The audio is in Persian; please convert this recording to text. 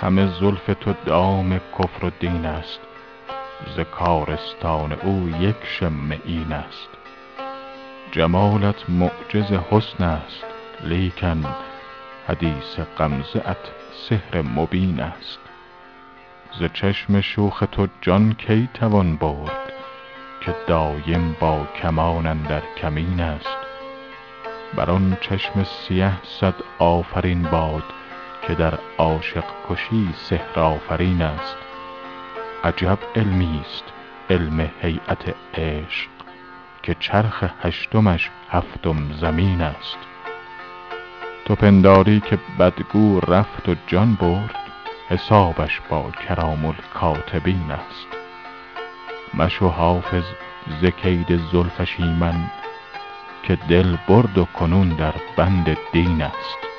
خم زلف تو دام کفر و دین است. ز کارستان او یک شمه این است. جمالت معجز حسن است لیکن حدیث غمزه ات سحر مبین است. ز چشم شوخ تو جان کی توان برد که دایم با کمان اندر کمین است؟ بر آن چشم سیه صد آفرین باد که در عاشق کشی سحرآفرین است. عجب علمی است علم هیأت عشق که چرخ هشتمش هفتم زمین است. تو پنداری که بدگو رفت و جان برد حسابش با کرام الکاتبین است. مشو حافظ ز کید زلفش ایمن که دل برد و کنون در بند دین است.